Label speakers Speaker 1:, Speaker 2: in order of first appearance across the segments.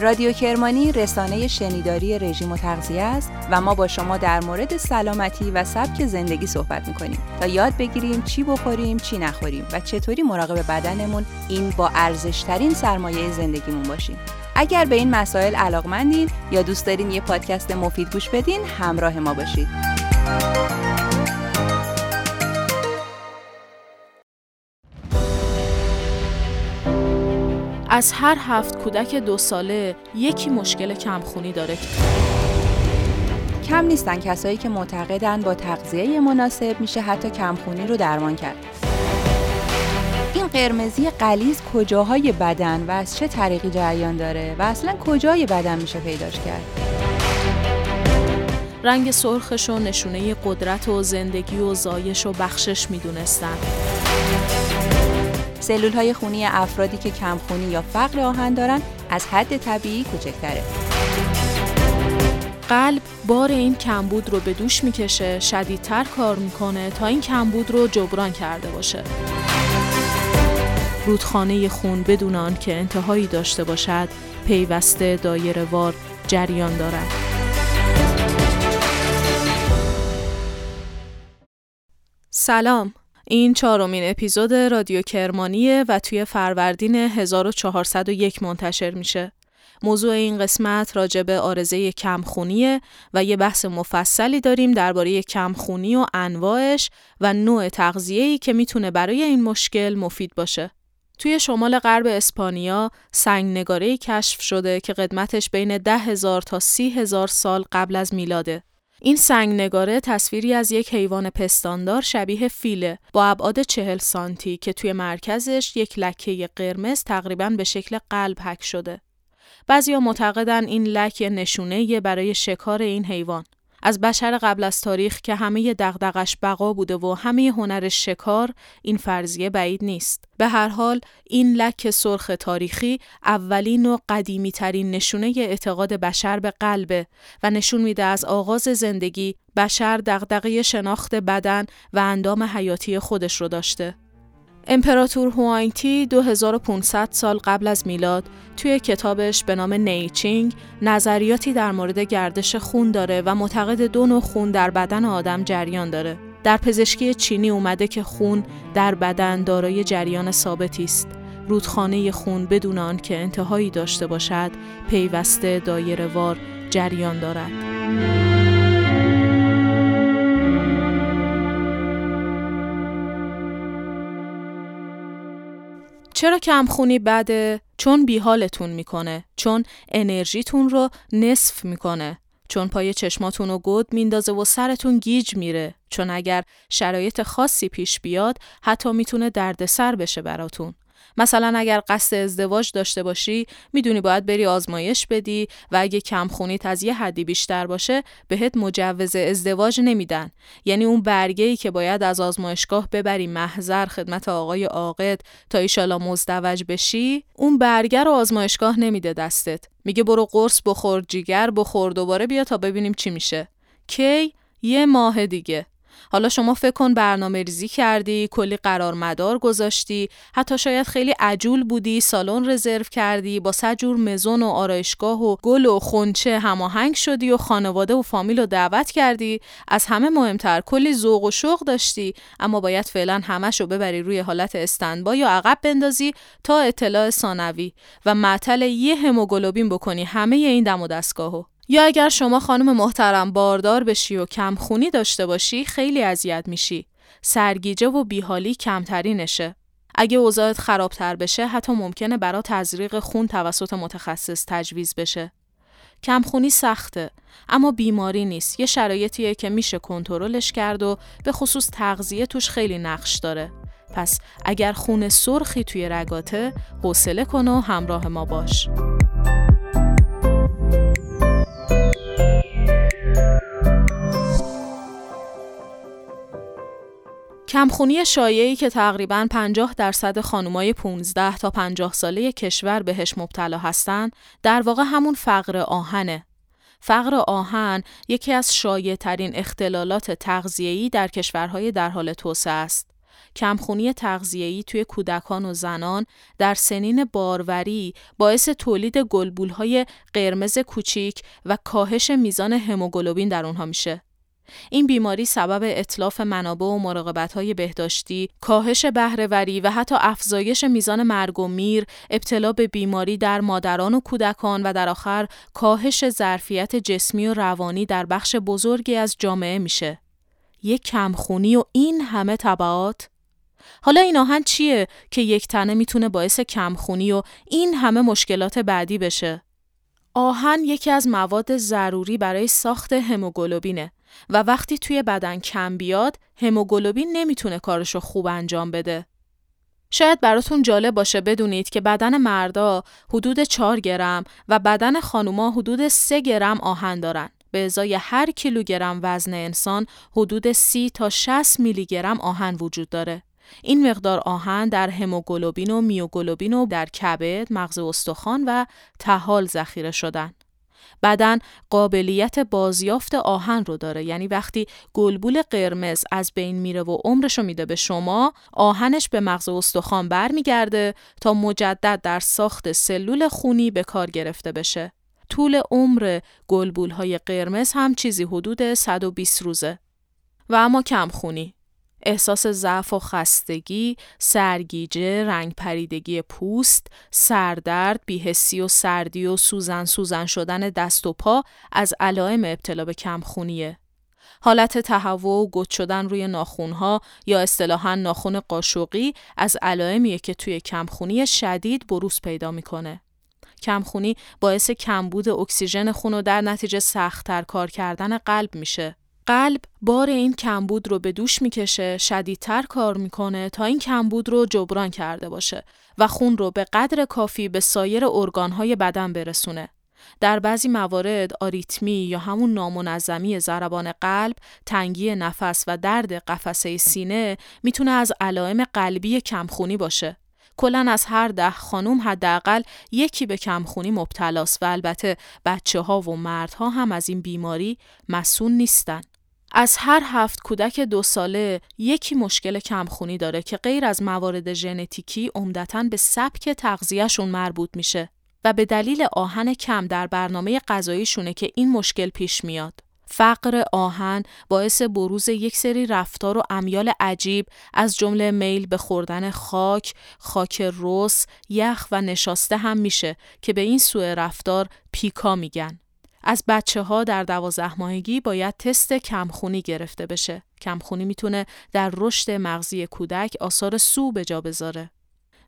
Speaker 1: رادیو کرمانی رسانه شنیداری رژیم و تغذیه است و ما با شما در مورد سلامتی و سبک زندگی صحبت می‌کنیم تا یاد بگیریم چی بخوریم چی نخوریم و چطوری مراقب بدنمون این با ارزشترین سرمایه زندگیمون باشیم. اگر به این مسائل علاقمندین یا دوست دارین یه پادکست مفید گوش بدین همراه ما باشید.
Speaker 2: از هر هفت کودک دو ساله یکی مشکل کمخونی داره
Speaker 1: کم نیستن کسایی که معتقدن با تغذیه مناسب میشه حتی کمخونی رو درمان کرد. این قرمزی قلیز کجاهای بدن و از چه طریقی جریان داره و اصلا کجای بدن میشه پیداش کرد؟
Speaker 2: رنگ سرخش و نشونه قدرت و زندگی و زایش و بخشش می‌دونستن.
Speaker 1: سلول های خونی افرادی که کمخونی یا فقر آهن دارن از حد طبیعی کوچکتره.
Speaker 2: قلب بار این کمبود رو به دوش می‌کشه شدیدتر کار می‌کنه تا این کمبود رو جبران کرده باشه. رودخانه خون بدون آن که انتهایی داشته باشد پیوسته دایره وار جریان دارد. سلام این چهارمین اپیزود رادیو کرمانیه و توی فروردین 1401 منتشر میشه. موضوع این قسمت راجع به آرزه کمخونیه و یه بحث مفصلی داریم درباره کمخونی و انواعش و نوع تغذیه‌ای که می‌تونه برای این مشکل مفید باشه. توی شمال غرب اسپانیا سنگ نگاره کشف شده که قدمتش بین ده هزار تا سی هزار سال قبل از میلاده. این سنگ نگاره تصویری از یک حیوان پستاندار شبیه فیله با ابعاد چهل سانتی که توی مرکزش یک لکه قرمز تقریبا به شکل قلب حک شده. بعضیا معتقدن این لکه نشونه برای شکار این حیوان. از بشر قبل از تاریخ که همه دغدغش بقا بوده و همه هنر شکار این فرضیه بعید نیست. به هر حال این لک سرخ تاریخی اولین و قدیمی ترین نشونه اعتقاد بشر به قلبه و نشون میده از آغاز زندگی بشر دغدغه شناخت بدن و اندام حیاتی خودش رو داشته. امپراتور هوانگتی 2500 سال قبل از میلاد توی کتابش به نام نیچینگ نظریاتی در مورد گردش خون داره و معتقد دو نوع خون در بدن آدم جریان داره. در پزشکی چینی اومده که خون در بدن دارای جریان ثابتی است. رودخانه خون بدون آن که انتهایی داشته باشد، پیوسته دایره وار جریان دارد. چرا کمخونی بده؟ چون بیحالتون می‌کنه. چون انرژیتون رو نصف می‌کنه. چون پای چشماتون رو گود میندازه و سرتون گیج میره. چون اگر شرایط خاصی پیش بیاد حتی می‌تونه دردسر بشه براتون. مثلا اگر قصد ازدواج داشته باشی می‌دونی باید بری آزمایش بدی و اگه کم خونیت از یه حدی بیشتر باشه بهت مجوز ازدواج نمیدن. یعنی اون برگه ای که باید از آزمایشگاه ببری محضر خدمت آقای عاقد تا ایشالا مزدوج بشی اون برگه رو آزمایشگاه نمیده دستت. میگه برو قرص بخور جیگر بخور دوباره بیا تا ببینیم چی میشه. کی؟ یه ماه دیگه. حالا شما فکر کن برنامه ریزی کردی، کلی قرار مدار گذاشتی، حتی شاید خیلی عجول بودی، سالن رزرو کردی، با سجور مزون و آرایشگاه و گل و خونچه هماهنگ شدی و خانواده و فامیل رو دعوت کردی، از همه مهمتر کلی ذوق و شوق داشتی، اما باید فعلا همش رو ببری روی حالت استنبا یا عقب بندازی تا اطلاع ثانوی و معطل یه هموگلوبین بکنی همه این دم و دستگاهو. یا اگر شما خانم محترم باردار بشی و کم خونی داشته باشی خیلی اذیت میشی. سرگیجه و بیحالی کمترینشه. اگه اوضاعت خرابتر بشه حتی ممکنه برا تزریق خون توسط متخصص تجویز بشه. کمخونی سخته اما بیماری نیست یه شرایطیه که میشه کنترلش کرد و به خصوص تغذیه توش خیلی نقش داره پس اگر خون سرخی توی رگاته حوصله کن و همراه ما باش کمخونی شایعی که تقریبا 50 درصد خانمای 15 تا 50 ساله کشور بهش مبتلا هستند، در واقع همون فقر آهنه. فقر آهن یکی از شایع ترین اختلالات تغذیه‌ای در کشورهای در حال توسعه است. کمخونی تغذیه‌ای توی کودکان و زنان در سنین باروری باعث تولید گلبولهای قرمز کوچیک و کاهش میزان هموگلوبین در اونها میشه. این بیماری سبب اطلاف منابع و مراقبت های بهداشتی، کاهش بهرهوری و حتی افزایش میزان مرگ و میر، ابتلا به بیماری در مادران و کودکان و در آخر کاهش ظرفیت جسمی و روانی در بخش بزرگی از جامعه میشه. یک کمخونی و این همه تبعات؟ حالا این آهن چیه که یک تنه می‌تونه باعث کمخونی و این همه مشکلات بعدی بشه؟ آهن یکی از مواد ضروری برای ساخت هموگلوبینه و وقتی توی بدن کم بیاد هموگلوبین نمی‌تونه کارشو خوب انجام بده. شاید براتون جالب باشه بدونید که بدن مردا حدود 4 گرم و بدن خانوما حدود 3 گرم آهن دارن. به ازای هر کیلوگرم وزن انسان حدود 30 تا 60 میلی گرم آهن وجود داره. این مقدار آهن در هموگلوبین و میوگلوبین و در کبد، مغز استخوان و تحال ذخیره شدن. بدن قابلیت بازیافت آهن رو داره. یعنی وقتی گلبول قرمز از بین میره و عمرش رو میده به شما آهنش به مغز استخوان برمیگرده تا مجدد در ساخت سلول خونی به کار گرفته بشه. طول عمر گلبول های قرمز هم چیزی حدود 120 روزه. و اما کم خونی. احساس ضعف و خستگی، سرگیجه، رنگ پریدگی پوست، سردرد، بیهسی و سردی و سوزن سوزن شدن دست و پا از علائم ابتلا به کمخونیه. حالت تهوع و گد شدن روی ناخونها یا اصطلاحا ناخون قاشقی از علائمیه که توی کمخونی شدید بروز پیدا می‌کنه. کمخونی باعث کمبود اکسیژن خون و در نتیجه سختتر کار کردن قلب میشه. قلب بار این کمبود رو به دوش می‌کشه شدیدتر کار می‌کنه تا این کمبود رو جبران کرده باشه و خون رو به قدر کافی به سایر ارگانهای بدن برسونه. در بعضی موارد آریتمی یا همون نامنظمی ضربان قلب، تنگی نفس و درد قفسه سینه می‌تونه از علائم قلبی کمخونی باشه. کلا از هر ده خانم حداقل یکی به کمخونی مبتلاست و البته بچه ها و مردها هم از این بیماری مسون نیستن. از هر هفت کودک دو ساله یکی مشکل کمخونی داره که غیر از موارد ژنتیکی عمدتا به سبک تغذیهشون مربوط میشه و به دلیل آهن کم در برنامه غذاییشونه که این مشکل پیش میاد. فقر آهن باعث بروز یک سری رفتار و امیال عجیب از جمله میل به خوردن خاک، خاک رس، یخ و نشاسته هم میشه که به این سوء رفتار پیکا میگن. از بچه ها در دوازده ماهگی باید تست کمخونی گرفته بشه. کمخونی می‌تونه در رشد مغزی کودک آثار سو به جا بذاره.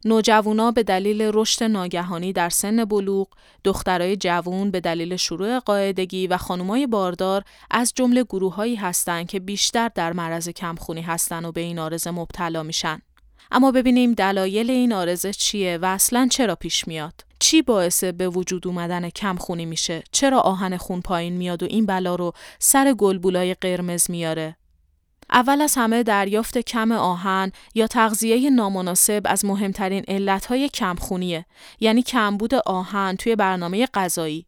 Speaker 2: نوجوانا به دلیل رشد ناگهانی در سن بلوغ، دخترای جوون به دلیل شروع قاعدگی و خانمای باردار از جمله گروههایی هستند که بیشتر در معرض کمخونی هستند و به این آرزه مبتلا میشن. اما ببینیم دلایل این آرزه چیه و اصلا چرا پیش میاد. چی باعث به وجود اومدن کم خونی میشه؟ چرا آهن خون پایین میاد و این بلا رو سر گلبولای قرمز میاره؟ اول از همه دریافت کم آهن یا تغذیه نامناسب از مهمترین علتهای کمخونیه یعنی کمبود آهن توی برنامه غذایی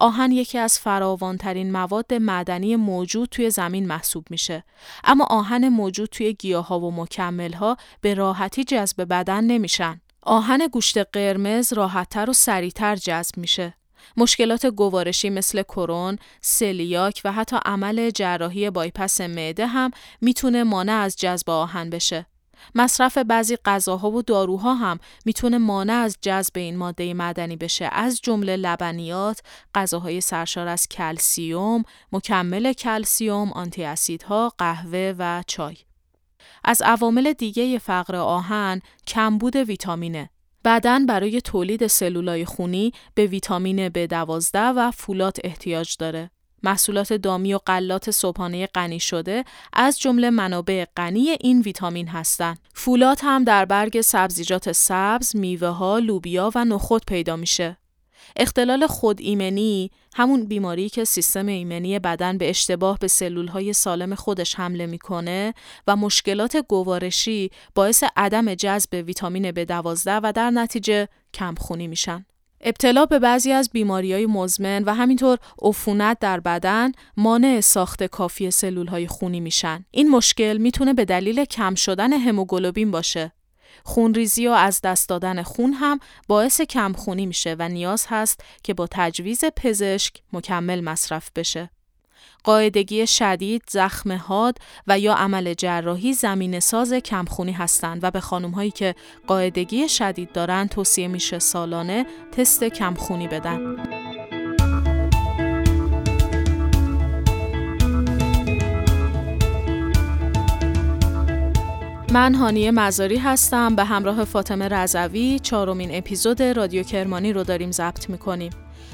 Speaker 2: آهن یکی از فراوانترین مواد معدنی موجود توی زمین محسوب میشه اما آهن موجود توی گیاها و مکملها به راحتی جذب بدن نمیشن آهن گوشت قرمز راحتتر و سریعتر جذب میشه. مشکلات گوارشی مثل کرون، سلیاک و حتی عمل جراحی بایپس معده هم می‌تونه مانع از جذب آهن بشه. مصرف بعضی غذاها و داروها هم می‌تونه مانع از جذب این ماده معدنی بشه از جمله لبنیات، غذاهای سرشار از کلسیوم، مکمل کلسیوم، آنتی اسیدها، قهوه و چای. از عوامل دیگه فقر آهن کمبود ویتامینه. بدن برای تولید سلولای خونی به ویتامین B12 و فولات احتیاج داره. محصولات دامی و غلات صبحانه غنی شده از جمله منابع غنی این ویتامین هستند. فولات هم در برگ سبزیجات سبز، میوه ها، لوبیا و نخود پیدا میشه. اختلال خود ایمنی همون بیماری که سیستم ایمنی بدن به اشتباه به سلولهای سالم خودش حمله می‌کنه و مشکلات گوارشی باعث عدم جذب ویتامین B12 و در نتیجه کمخونی میشن. ابتلا به بعضی از بیماری های مزمن و همینطور عفونت در بدن مانع ساخت کافی سلول های خونی میشن. این مشکل می‌تونه به دلیل کم شدن هموگلوبین باشه. خونریزی و از دست دادن خون هم باعث کمخونی میشه و نیاز هست که با تجویز پزشک مکمل مصرف بشه. قاعدگی شدید، زخم حاد و یا عمل جراحی زمین ساز کمخونی هستند و به خانم هایی که قاعدگی شدید دارند توصیه میشه سالانه تست کم خونی بدن. من هانیه مزاری هستم. به همراه فاطمه رضوی چهارمین اپیزود رادیو کرمانی رو داریم ضبط می‌کنیم.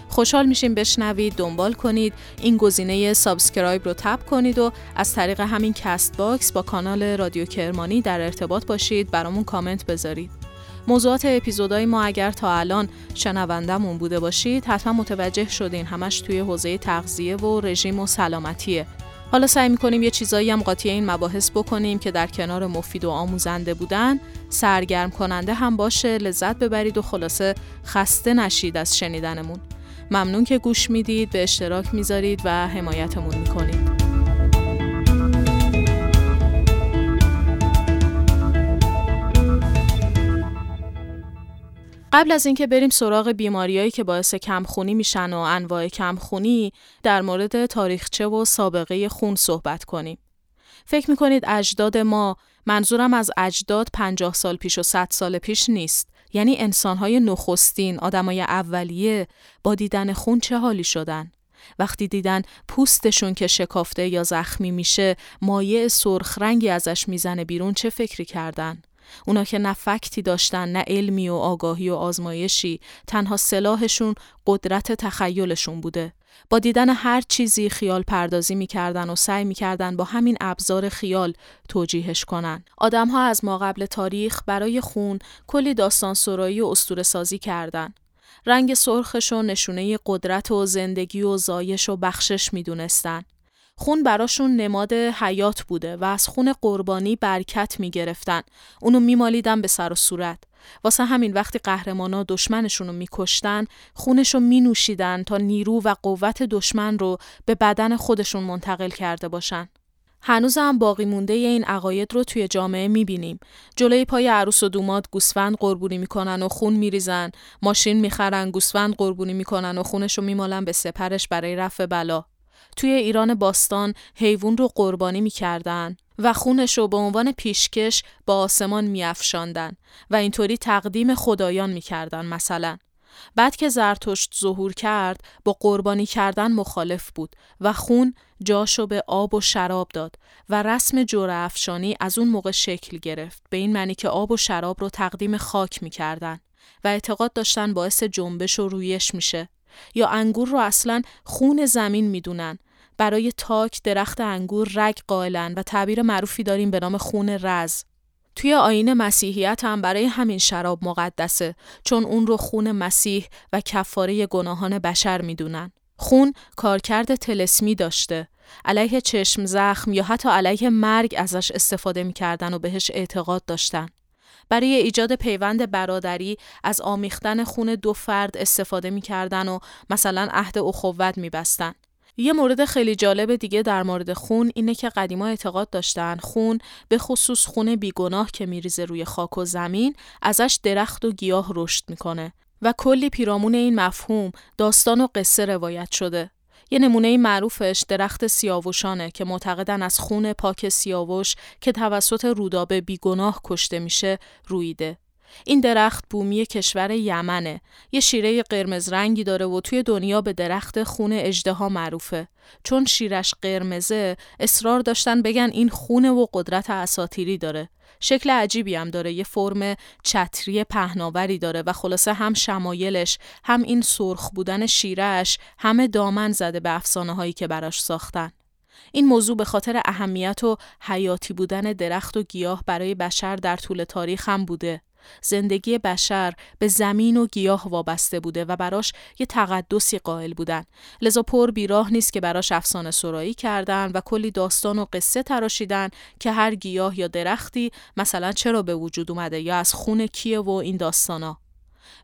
Speaker 2: خوشحال میشیم بشنوید دنبال کنید. این گزینه subscribe رو tap کنید و از طریق همین کست باکس با کانال رادیو کرمانی در ارتباط باشید. برامون کامنت بذارید. موضوعات اپیزودهای ما اگر تا الان شنوندمون بوده باشید حتما متوجه شدین همش توی حوزه تغذیه و رژیم و سلامتیه. حالا سعی می‌کنیم یه چیزایی هم قاطی این مباحث بکنیم که در کنار مفید و آموزنده بودن سرگرم کننده هم باشه لذت ببرید و خلاصه خسته نشید از شنیدنمون. ممنون که گوش می‌دید به اشتراک می‌ذارید و حمایتمون می‌کنید. قبل از اینکه بریم سراغ بیماریایی که باعث کمخونی میشن و انواع کمخونی در مورد تاریخچه و سابقه خون صحبت کنیم. فکر می‌کنید اجداد ما منظورم از اجداد 50 سال پیش و 100 سال پیش نیست. یعنی انسانهای نخستین، آدمای اولیه با دیدن خون چه حالی شدن؟ وقتی دیدن پوستشون که شکافته یا زخمی میشه مایع سرخ رنگی ازش می‌زنه بیرون چه فکری کردن؟ اونا که نه فکتی داشتن نه علمی و آگاهی و آزمایشی تنها سلاحشون قدرت تخیلشون بوده با دیدن هر چیزی خیال پردازی می‌کردن و سعی می‌کردن با همین ابزار خیال توجیهش کنن. آدم ها از ما قبل تاریخ برای خون کلی داستان سرایی و استور سازی کردن. رنگ سرخشون نشونه قدرت و زندگی و زایش و بخشش می‌دونستن. خون براشون نماد حیات بوده و از خون قربانی برکت می‌گرفتن. اونو میمالیدن به سر و صورت. واسه همین وقتی قهرمانا دشمنشون رو میکشتن خونش رو مینوشیدن تا نیرو و قوت دشمن رو به بدن خودشون منتقل کرده باشن. هنوز هم باقی مونده این عقاید رو توی جامعه می‌بینیم. جلوی پای عروس و دوماد گوسفند قربونی می‌کنن و خون میریزن، ماشین می‌خرن، گوسفند قربونی می‌کنن و خونش رو میمالن به سپرش برای رفع بلا. توی ایران باستان حیوان رو قربانی می‌کردن و خونش رو به عنوان پیشکش با آسمان میافشاندن و اینطوری تقدیم خدایان می‌کردن مثلا. بعد که زرتشت ظهور کرد با قربانی کردن مخالف بود و خون جاشو به آب و شراب داد و رسم جور افشانی از اون موقع شکل گرفت. به این معنی که آب و شراب رو تقدیم خاک می‌کردن و اعتقاد داشتن باعث جنبش و رویش میشه. یا انگور رو اصلا خون زمین می‌دونن برای تاک درخت انگور رگ قائلن و تعبیر معروفی داریم به نام خون رز. توی آین مسیحیت هم برای همین شراب مقدسه چون اون رو خون مسیح و کفاره گناهان بشر می‌دونن. خون کارکرد تلسمی داشته. علیه چشم زخم یا حتی علیه مرگ ازش استفاده می‌کردن و بهش اعتقاد داشتن. برای ایجاد پیوند برادری از آمیختن خون دو فرد استفاده می‌کردن و مثلا عهد اخوت میبستن. یه مورد خیلی جالب دیگه در مورد خون اینه که قدیما اعتقاد داشتن خون به خصوص خون بیگناه که میریزه روی خاک و زمین ازش درخت و گیاه رشد می‌کنه و کلی پیرامون این مفهوم داستان و قصه روایت شده. یه نمونه معروفش درخت سیاوشانه که معتقدن از خون پاک سیاوش که توسط رودابه بیگناه کشته میشه رویده. این درخت بومی کشور یمنه. یه شیره قرمز رنگی داره و توی دنیا به درخت خون اجدها معروفه. چون شیرش قرمزه اصرار داشتن بگن این خونه و قدرت اساتیری داره. شکل عجیبی هم داره یه فرم چتری پهناوری داره و خلاصه هم شمایلش هم این سرخ بودن شیرش همه دامن زده به افسانه هایی که براش ساختن. این موضوع به خاطر اهمیت و حیاتی بودن درخت و گیاه برای بشر در طول تاریخ هم بوده. زندگی بشر به زمین و گیاه وابسته بوده و براش یه تقدسی قائل بودن. لذا پر بیراه نیست که براش افسانه سرایی کردن و کلی داستان و قصه تراشیدن که هر گیاه یا درختی مثلا چرا به وجود اومده یا از خون کیه و این داستانا.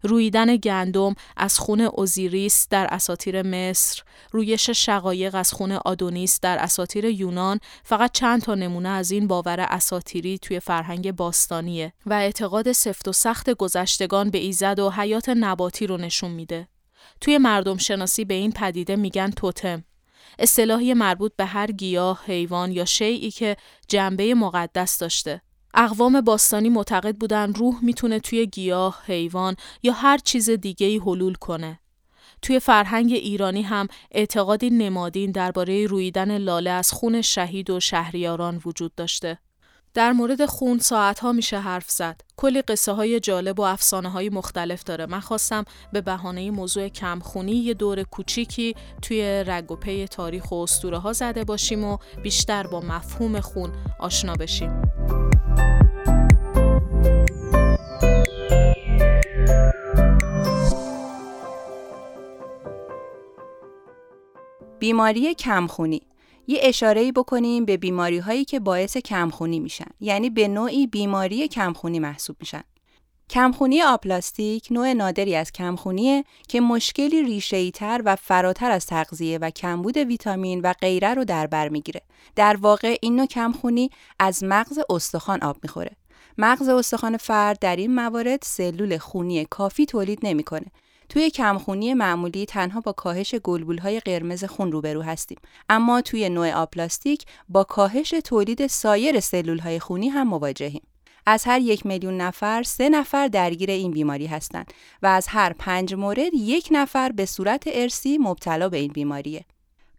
Speaker 2: رویدن گندم از خون اوزیریس در اساطیر مصر، رویش شقایق از خون آدونیس در اساطیر یونان فقط چند تا نمونه از این باور اساطیری توی فرهنگ باستانیه و اعتقاد سفت و سخت گذشتگان به ایزد و حیات نباتی رو نشون میده. توی مردم شناسی به این پدیده میگن توتم. اصطلاحی مربوط به هر گیاه، حیوان یا شیعی که جنبه مقدس داشته. اقوام باستانی معتقد بودن روح می‌تونه توی گیاه، حیوان یا هر چیز دیگه‌ای حلول کنه. توی فرهنگ ایرانی هم اعتقادی نمادین درباره رویدن لاله از خون شهید و شهریاران وجود داشته. در مورد خون ساعت ها میشه حرف زد. کلی قصه های جالب و افسانه های مختلف داره. من خواستم به بهانه موضوع کمخونی یه دور کوچیکی توی رگ و پی تاریخ و اسطوره ها زده باشیم و بیشتر با مفهوم خون آشنا بشیم.
Speaker 1: بیماری کمخونی. یه اشاره بکنیم به بیماری هایی که باعث کمخونی میشن. یعنی به نوعی بیماری کمخونی محسوب میشن. کمخونی آپلاستیک نوع نادری از کمخونیه که مشکلی ریشه‌ای تر و فراتر از تغذیه و کمبود ویتامین و غیره رو در بر می‌گیره. در واقع این نوع کمخونی از مغز استخوان آب می‌خوره. مغز استخوان فرد در این موارد سلول خونی کافی تولید نمی‌کنه توی کمخونی معمولی تنها با کاهش های قرمز خون روبرو هستیم اما توی نوع آپلاستیک با کاهش تولید سایر های خونی هم مواجهیم از هر یک میلیون نفر سه نفر درگیر این بیماری هستند و از هر پنج مورد یک نفر به صورت ارسی مبتلا به این بیماریه.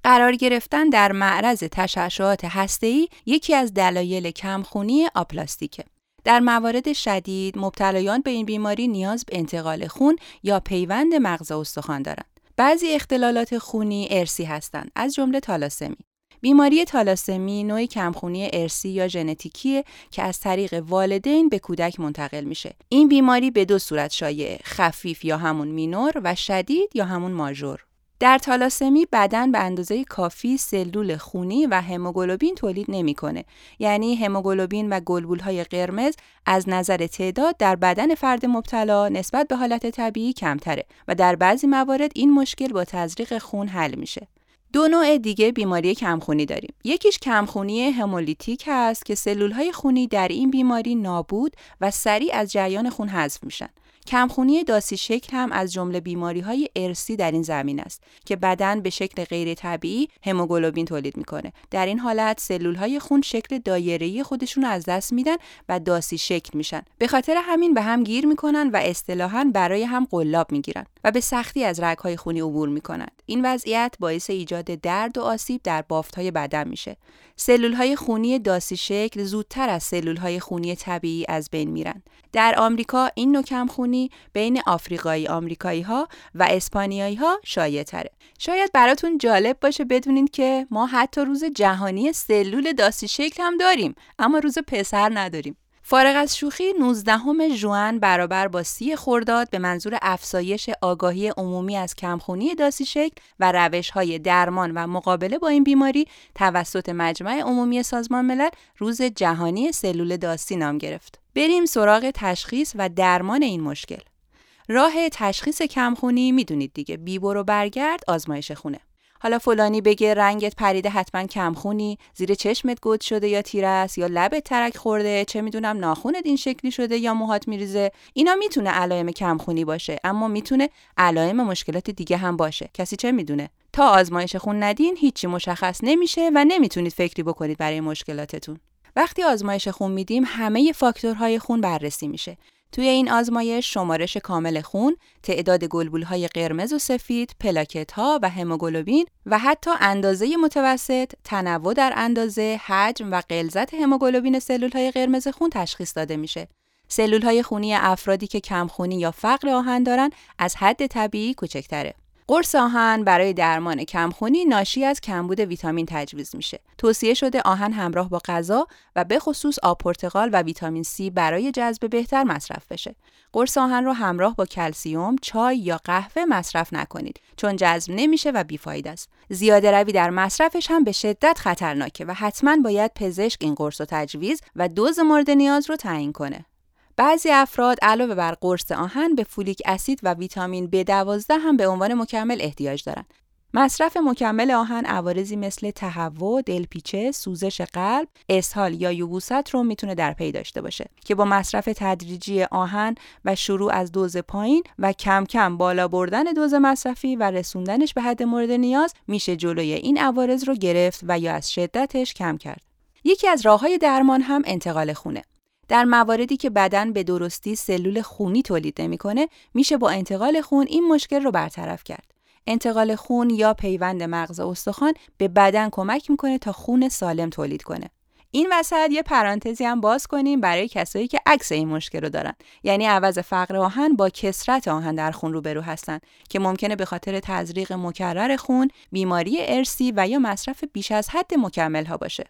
Speaker 1: قرار گرفتن در معرض تشعشعات هسته‌ای یکی از دلایل کمخونی آپلاستیکه. در موارد شدید مبتلایان به این بیماری نیاز به انتقال خون یا پیوند مغز استخوان دارند. بعضی اختلالات خونی ارسی هستند از جمله تالاسمی. بیماری تالاسمی نوعی کمخونی ارسی یا ژنتیکیه که از طریق والدین به کودک منتقل میشه. این بیماری به دو صورت شایعه، خفیف یا همون مینور و شدید یا همون ماژور. در تالاسمی بدن به اندازه کافی سلول خونی و هموگلوبین تولید نمی‌کنه یعنی هموگلوبین و گلبول های قرمز از نظر تعداد در بدن فرد مبتلا نسبت به حالت طبیعی کمتره و در بعضی موارد این مشکل با تزریق خون حل میشه دو نوع دیگه بیماری کمخونی داریم. یکیش کمخونی همولیتیک هست که سلول های خونی در این بیماری نابود و سریع از جریان خون حذف میشن. کمخونی داسی شکل هم از جمله بیماری های ارسی در این زمین است که بدن به شکل غیر طبیعی هموگلوبین تولید می‌کنه در این حالت سلول های خون شکل دایره‌ای خودشون از دست میدن و داسی شکل میشن به خاطر همین به هم گیر می‌کنن و اصطلاحا برای هم قلاب می‌گیرن و به سختی از های خونی عبور می‌کنند این وضعیت باعث ایجاد درد و آسیب در های بدن میشه سلول های خونی داسی شکل زودتر از سلول های خونی طبیعی از بین میرن در آمریکا این نوع کمخونی بین آفریقایی آمریکایی ها و اسپانیایی ها شایع تره. شاید براتون جالب باشه بدونید که ما حتی روز جهانی سلول داسی شکل هم داریم اما روز پسر نداریم. فارغ از شوخی 19 ژوئن برابر با سی خرداد به منظور افزایش آگاهی عمومی از کمخونی داسی شکل و روش های درمان و مقابله با این بیماری توسط مجمع عمومی سازمان ملل روز جهانی سلول داسی نام گرفت. بریم سراغ تشخیص و درمان این مشکل. راه تشخیص کمخونی می‌دونید دیگه بی برو برگرد آزمایش خونه. حالا فلانی بگه رنگت پریده حتما کمخونی. زیر چشمت گود شده یا تیره است یا لبت ترک خورده. چه می‌دونم ناخونت این شکلی شده یا موهات میریزه. اینا می‌تونه علائم کمخونی باشه اما می‌تونه علائم مشکلات دیگه هم باشه. کسی چه می‌دونه؟ تا آزمایش خون ندین هیچی مشخص نمیشه و نمی‌تونید فکری بکنید برای مشکلاتتون. وقتی آزمایش خون میدیم همه فاکتورهای خون بررسی میشه. توی این آزمایش شمارش کامل خون، تعداد های قرمز و سفید، پلاکت ها و هموگلوبین و حتی اندازه متوسط، تنوع در اندازه، حجم و غلظت هموگلوبین های قرمز خون تشخیص داده میشه. سلول های خونی افرادی که کمخونی یا فقر آهن دارن از حد طبیعی کوچکتره. قرص آهن برای درمان کمخونی ناشی از کمبود ویتامین تجویز میشه. توصیه شده آهن همراه با غذا و به خصوص آب پرتقال و ویتامین C برای جذب بهتر مصرف بشه. قرص آهن رو همراه با کلسیوم، چای یا قهوه مصرف نکنید چون جذب نمیشه و بیفاید است. زیاده روی در مصرفش هم به شدت خطرناکه و حتما باید پزشک این قرص رو تجویز و دوز مورد نیاز رو تعیین کنه. بعضی افراد علاوه بر قرص آهن به فولیک اسید و ویتامین B12 هم به عنوان مکمل احتیاج دارند. مصرف مکمل آهن عوارضی مثل تهوع، دلپیچه، سوزش قلب، اسهال یا یبوست رو می‌تونه در پی داشته باشه که با مصرف تدریجی آهن و شروع از دوز پایین و کم کم بالا بردن دوز مصرفی و رسوندنش به حد مورد نیاز میشه جلوی این عوارض رو گرفت و یا از شدتش کم کرد. یکی از راه های درمان هم انتقال خونه. در مواردی که بدن به درستی سلول خونی تولید نمی‌کنه میشه با انتقال خون این مشکل رو برطرف کرد. انتقال خون یا پیوند مغز استخوان به بدن کمک می‌کنه تا خون سالم تولید کنه. این وسط یه پرانتزی هم باز کنیم برای کسایی که عکس این مشکل رو دارن یعنی عوض فقر آهن با کسرت آهن در خون روبرو هستن که ممکنه به خاطر تزریق مکرر خون بیماری ارسی و یا مصرف بیش از حد مکمل ها باشه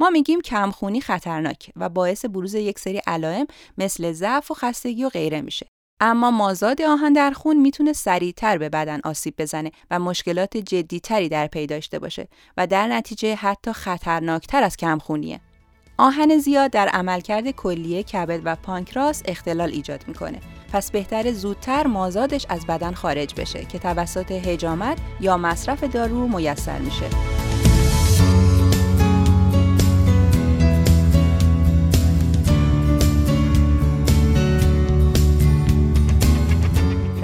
Speaker 1: ما میگیم کمخونی خطرناک و باعث بروز یک سری علائم مثل ضعف و خستگی و غیره میشه اما مازاد آهن در خون می‌تونه سریعتر به بدن آسیب بزنه و مشکلات جدیتری در پی داشته باشه و در نتیجه حتی خطرناکتر از کمخونیه. آهن زیاد در عملکرد کلیه کبد و پانکراس اختلال ایجاد می‌کنه. پس بهتر زودتر مازادش از بدن خارج بشه که توسط هجامت یا مصرف دارو میسر میشه.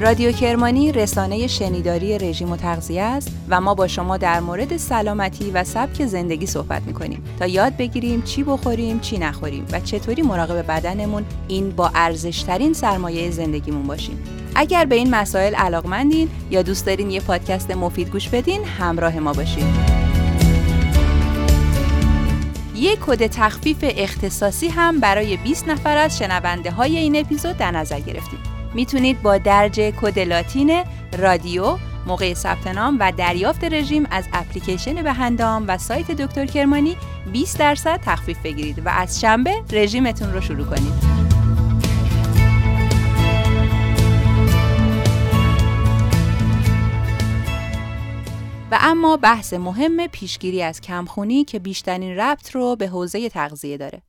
Speaker 1: رادیو کرمانی رسانه شنیداری رژیم و تغذیه است و ما با شما در مورد سلامتی و سبک زندگی صحبت می‌کنیم تا یاد بگیریم چی بخوریم چی نخوریم و چطوری مراقب بدنمون این با ارزشترین سرمایه زندگیمون باشیم. اگر به این مسائل علاقمندین یا دوست دارین یه پادکست مفید گوش بدین همراه ما باشید یک کد تخفیف اختصاصی هم برای 20 نفر از شنونده های این اپیزود در نظر گرفتیم. می‌تونید با درج کد لاتین رادیو موقع ثبت نام و دریافت رژیم از اپلیکیشن بهندام و سایت دکتر کرمانی 20 درصد تخفیف بگیرید و از شنبه رژیمتون رو شروع کنید. و اما بحث مهم پیشگیری از کمخونی که بیشترین ربط رو به حوزه تغذیه داره.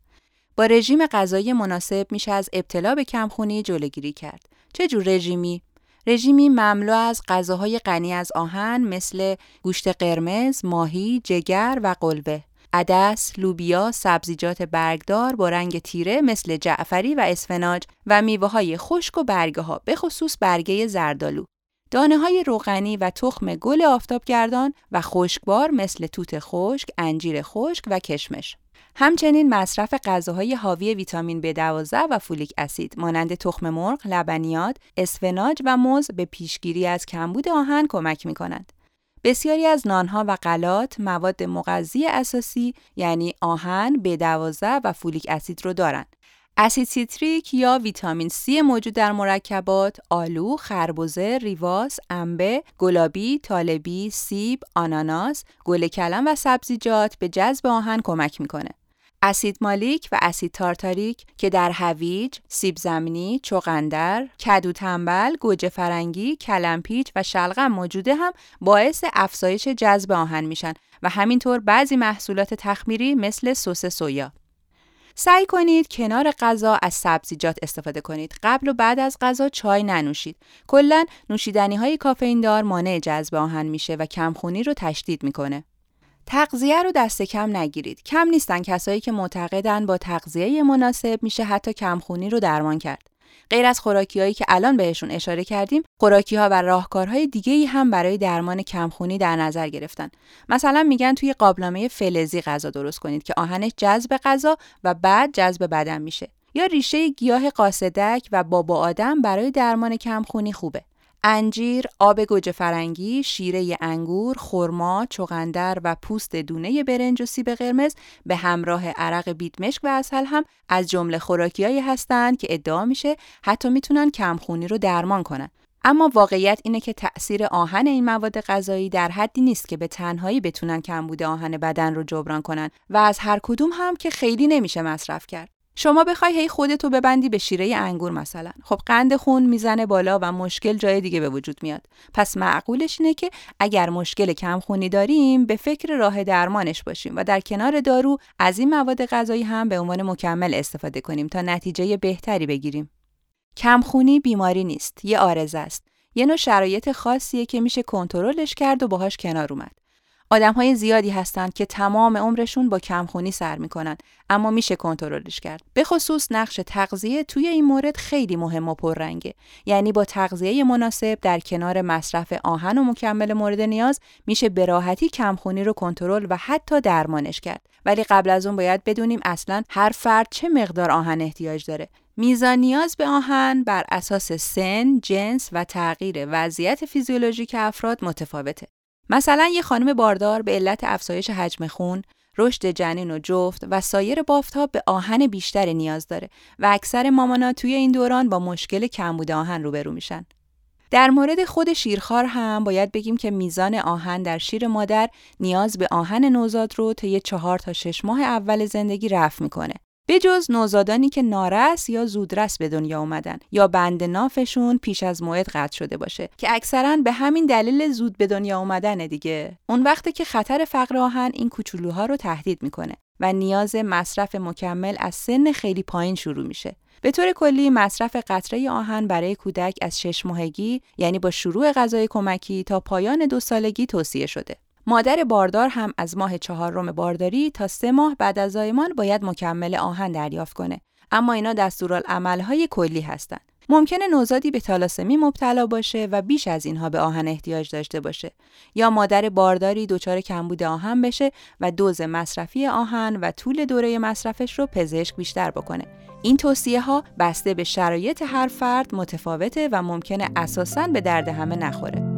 Speaker 1: با رژیم غذایی مناسب میشه از ابتلا به کمخونی جلوگیری کرد. چه جور رژیمی؟ رژیمی مملو از غذاهای غنی از آهن مثل گوشت قرمز، ماهی، جگر و قلبه. عدس، لوبیا، سبزیجات برگدار با رنگ تیره مثل جعفری و اسفناج و میوه های خشک و برگه ها به خصوص برگه زردالو. دانه های روغنی و تخم گل آفتابگردان و خشکبار مثل توت خشک، انجیر خشک و کشمش. همچنین مصرف غذاهای حاوی ویتامین B12 و فولیک اسید مانند تخم مرغ، لبنیات، اسفناج و موز به پیشگیری از کمبود آهن کمک می کنند. بسیاری از نانها و غلات مواد مغذی اساسی یعنی آهن، B12 و فولیک اسید رو دارند. اسید سیتریک یا ویتامین C موجود در مرکبات آلو، خربزه، ریواس، انبه، گلابی، طالبی، سیب، آناناس، گل کلم و سبزیجات به جذب آهن کمک می‌کنه. اسید مالیک و اسید تارتاریک که در هویج، سیب زمینی، چغندر، کدو تنبل، گوجه فرنگی، کلمپیچ و شلغم موجوده هم باعث افزایش جذب آهن میشن و همینطور بعضی محصولات تخمیری مثل سس سویا. سعی کنید کنار غذا از سبزیجات استفاده کنید. قبل و بعد از غذا چای ننوشید. کلا نوشیدنی های کافئین دار مانع جذب آهن میشه و کمخونی رو تشدید می‌کنه. تغذیه رو دست کم نگیرید. کم نیستن کسایی که معتقدن با تغذیه مناسب میشه حتی کمخونی رو درمان کرد. غیر از خوراکیهایی که الان بهشون اشاره کردیم، خوراکی ها و راهکارهای دیگه ای هم برای درمان کمخونی در نظر گرفتن. مثلا میگن توی قابلمه فلزی غذا درست کنید که آهنش جذب غذا و بعد جذب بدن میشه. یا ریشه گیاه قاصدک و بابا آدم برای درمان کمخونی خوبه. انجیر، آب گوجه فرنگی، شیره انگور، خرما، چغندر و پوست دونه برنج و سیب قرمز به همراه عرق بیتمشک و اصل هم از جمله خوراکیایی هستند که ادعا میشه حتی می‌تونن کمخونی رو درمان کنن. اما واقعیت اینه که تأثیر آهن این مواد غذایی در حدی نیست که به تنهایی بتونن کمبود آهن بدن رو جبران کنن و از هر کدوم هم که خیلی نمیشه مصرف کرد. شما بخوای هی خودتو ببندی به شیره انگور مثلا. خب قند خون می‌زنه بالا و مشکل جای دیگه به وجود میاد. پس معقولش اینه که اگر مشکل کم خونی داریم به فکر راه درمانش باشیم و در کنار دارو از این مواد غذایی هم به عنوان مکمل استفاده کنیم تا نتیجه بهتری بگیریم. کمخونی بیماری نیست یه آرزه است. یه نوع شرایط خاصیه که میشه کنترلش کرد و باهاش کنار اومد. آدم های زیادی هستند که تمام عمرشون با کمخونی سر می‌کنن اما میشه کنترلش کرد. به خصوص نقش تغذیه توی این مورد خیلی مهم و پررنگه. یعنی با تغذیه مناسب در کنار مصرف آهن و مکمل مورد نیاز میشه به راحتی کمخونی رو کنترل و حتی درمانش کرد. ولی قبل از اون باید بدونیم اصلا هر فرد چه مقدار آهن احتیاج داره. میزان نیاز به آهن بر اساس سن، جنس و تغییر وضعیت فیزیولوژیک افراد متفاوته. مثلا یه خانم باردار به علت افزایش حجم خون، رشد جنین و جفت و سایر بافتها به آهن بیشتری نیاز داره و اکثر مامانا توی این دوران با مشکل کمبود آهن روبرو میشن. در مورد خود شیرخوار هم باید بگیم که میزان آهن در شیر مادر نیاز به آهن نوزاد رو طی چهار تا شش ماه اول زندگی رفع می‌کنه جز نوزادانی که نارس یا زودرس به دنیا اومدن یا بند نافشون پیش از موعد قطع شده باشه که اکثرا به همین دلیل زود به دنیا اومدن دیگه اون وقتی که خطر فقر آهن این کوچولوها رو تهدید می‌کنه و نیاز مصرف مکمل از سن خیلی پایین شروع میشه به طور کلی مصرف قطره آهن برای کودک از شش ماهگی یعنی با شروع غذای کمکی تا پایان دو سالگی توصیه شده. مادر باردار هم از ماه چهارم بارداری تا سه ماه بعد از زایمان باید مکمل آهن دریافت کنه. اما اینا دستورالعملهای کلی هستند ممکنه نوزادی به تالاسمی مبتلا باشه و بیش از اینها به آهن احتیاج داشته باشه. یا مادر بارداری دچار کمبود آهن بشه و دوز مصرفی آهن و طول دوره مصرفش رو پزشک بیشتر بکنه. این توصیه ها بسته به شرایط هر فرد متفاوته و ممکنه اساساً به درد همه نخوره.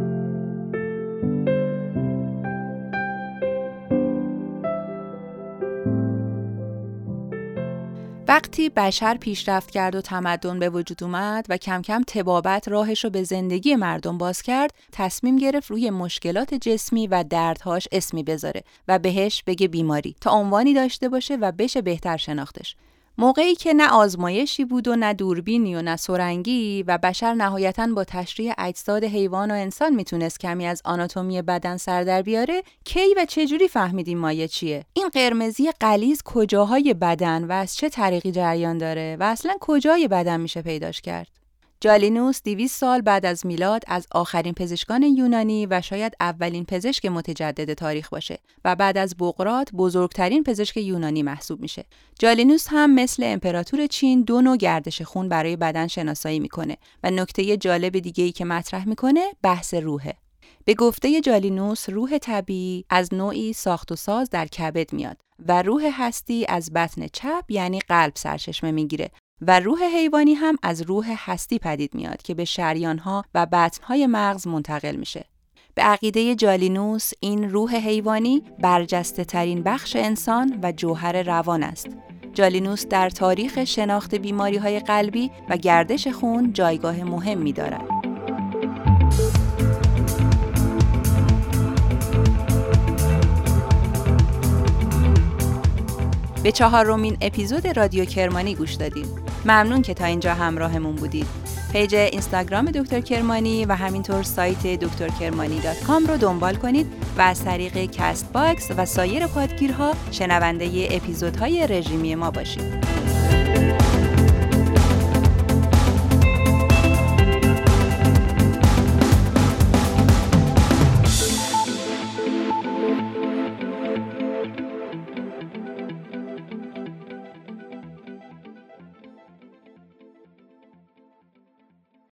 Speaker 1: وقتی بشر پیشرفت کرد و تمدن به وجود اومد و کم کم تبابت راهش رو به زندگی مردم باز کرد تصمیم گرفت روی مشکلات جسمی و دردهاش اسمی بذاره و بهش بگه بیماری تا عنوانی داشته باشه و بشه بهتر شناختش. موقعی که نه آزمایشی بود و نه دوربینی و نه سرنگی و بشر نهایتا با تشریح اجساد حیوان و انسان می‌تونست کمی از آناتومی بدن سر در بیاره کی و چه جوری فهمیدیم مایه چیه؟ این قرمزی قلیز کجاهای بدن و از چه طریقی جریان داره و اصلا کجای بدن میشه پیداش کرد؟ جالینوس 200 سال بعد از میلاد از آخرین پزشکان یونانی و شاید اولین پزشک متجدد تاریخ باشه و بعد از بقرات بزرگترین پزشک یونانی محسوب میشه. جالینوس هم مثل امپراتور چین دو نوع گردش خون برای بدن شناسایی می‌کنه و نکته جالب دیگه ای که مطرح می‌کنه بحث روحه. به گفته جالینوس روح طبیعی از نوعی ساخت و ساز در کبد میاد و روح هستی از بطن چپ یعنی قلب سرچشمه می‌گیره و روح حیوانی هم از روح هستی پدید میاد که به شریانها و بطنهای مغز منتقل میشه. به عقیده جالینوس این روح حیوانی برجسته ترین بخش انسان و جوهر روان است. جالینوس در تاریخ شناخت بیماری های قلبی و گردش خون جایگاه مهمی دارد. به چهارمین اپیزود رادیو کرمانی گوش دادید. ممنون که تا اینجا همراهمون بودید. page اینستاگرام دکتر کرمانی و همینطور سایت دکترکرمانی dot com رو دنبال کنید و از طریق کست باکس و سایر پادگیرها شنونده اپیزودهای رژیمی ما باشید.